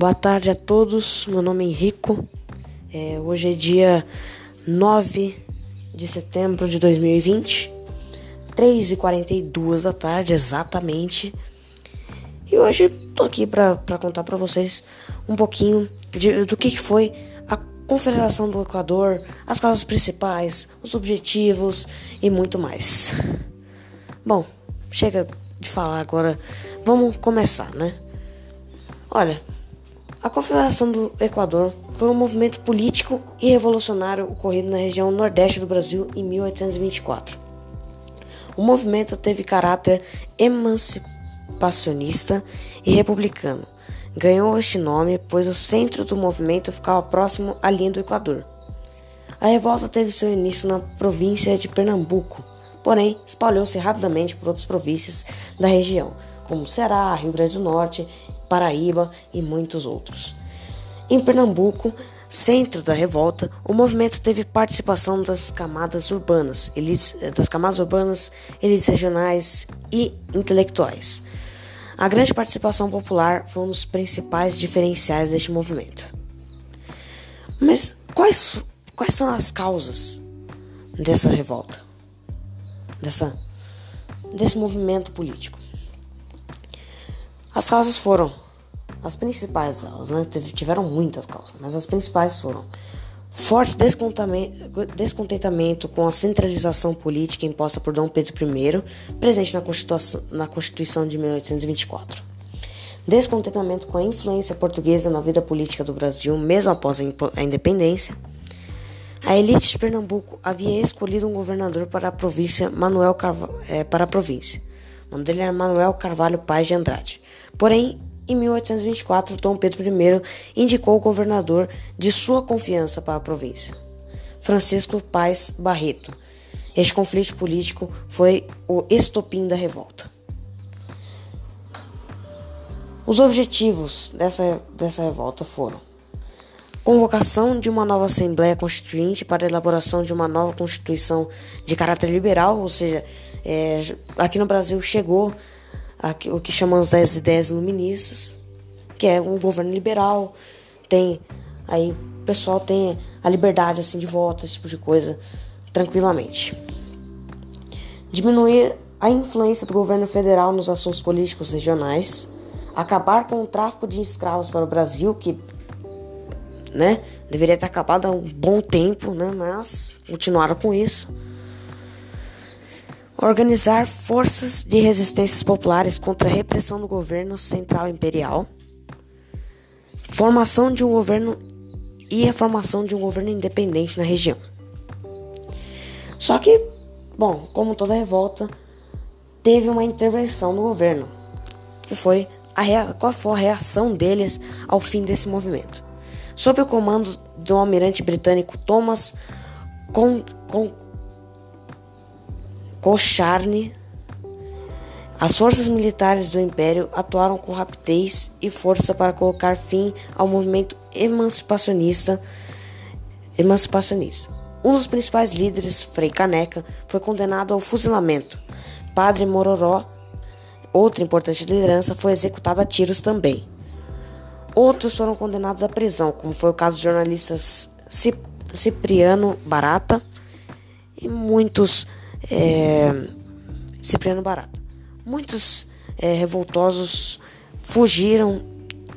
Boa tarde a todos, meu nome é Henrico. É, hoje é dia 9 de setembro de 2020, 3h42 da tarde, exatamente. E hoje tô aqui para contar para vocês um pouquinho de, do que, que foi a Confederação do Equador, as causas principais, os objetivos e muito mais. Bom, chega de falar agora, vamos começar, né? Olha, a Confederação do Equador foi um movimento político e revolucionário ocorrido na região nordeste do Brasil em 1824. O movimento teve caráter emancipacionista e republicano. Ganhou este nome pois o centro do movimento ficava próximo à linha do Equador. A revolta teve seu início na província de Pernambuco, porém espalhou-se rapidamente por outras províncias da região, como Ceará, Rio Grande do Norte Paraíba e muitos outros. Em Pernambuco, centro da revolta, o movimento teve participação das camadas urbanas, elites, das camadas urbanas, elites regionais e intelectuais. A grande participação popular foi um dos principais diferenciais deste movimento. Mas quais, quais são as causas dessa revolta? Dessa, desse movimento político? As causas foram as principais delas, né? Tiveram muitas causas, mas as principais foram forte descontentamento com a centralização política imposta por Dom Pedro I, presente na Constituição, na Constituição de 1824. Descontentamento com a influência portuguesa na vida política do Brasil, mesmo após a independência. A elite de Pernambuco havia escolhido um governador para a província Manuel é, para a província. O nome dele era Manuel Carvalho Paz de Andrade. Porém, em 1824, Dom Pedro I indicou o governador de sua confiança para a província, Francisco Paz Barreto. Este conflito político foi o estopim da revolta. Os objetivos dessa, dessa revolta foram convocação de uma nova Assembleia Constituinte para a elaboração de uma nova Constituição de caráter liberal, ou seja, é, aqui no Brasil chegou o que chamamos das ideias iluministas, que é um governo liberal, tem aí o pessoal tem a liberdade assim de voto, esse tipo de coisa, tranquilamente. Diminuir a influência do governo federal nos assuntos políticos regionais, acabar com o tráfico de escravos para o Brasil, que né, deveria ter acabado há um bom tempo, né, mas continuaram com isso organizar forças de resistências populares contra a repressão do governo central imperial, formação de um governo e a formação de um governo independente na região. Só que, bom, como toda revolta, teve uma intervenção do governo, que foi a qual foi a reação deles ao fim desse movimento. Sob o comando do almirante britânico Thomas Con, Con Cocharne, as forças militares do Império atuaram com rapidez e força para colocar fim ao movimento emancipacionista. emancipacionista. Um dos principais líderes, Frei Caneca, foi condenado ao fuzilamento. Padre Mororó, outra importante liderança, foi executado a tiros também. Outros foram condenados à prisão, como foi o caso do jornalista Cipriano Barata e muitos é, Cipriano Barata. Muitos é, revoltosos fugiram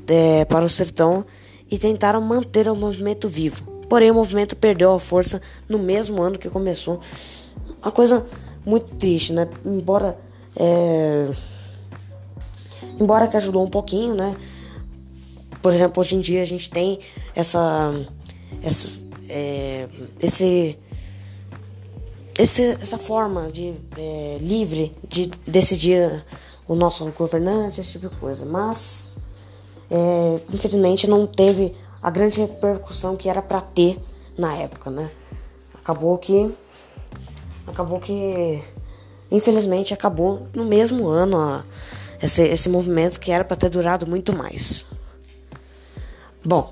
é, para o sertão e tentaram manter o movimento vivo. Porém, o movimento perdeu a força no mesmo ano que começou. Uma coisa muito triste, né? Embora é, embora que ajudou um pouquinho, né? Por exemplo, hoje em dia a gente tem essa, essa é, esse esse, essa forma de é, livre de decidir o nosso governante, esse tipo de coisa. Mas, é, infelizmente, não teve a grande repercussão que era para ter na época, né? Acabou que, acabou que, infelizmente, acabou no mesmo ano a, esse, esse movimento que era para ter durado muito mais. Bom,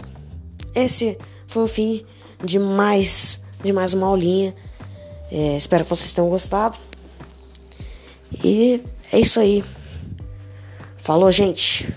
esse foi o fim de mais de mais uma aulinha. É, espero que vocês tenham gostado. E é isso aí. Falou, gente.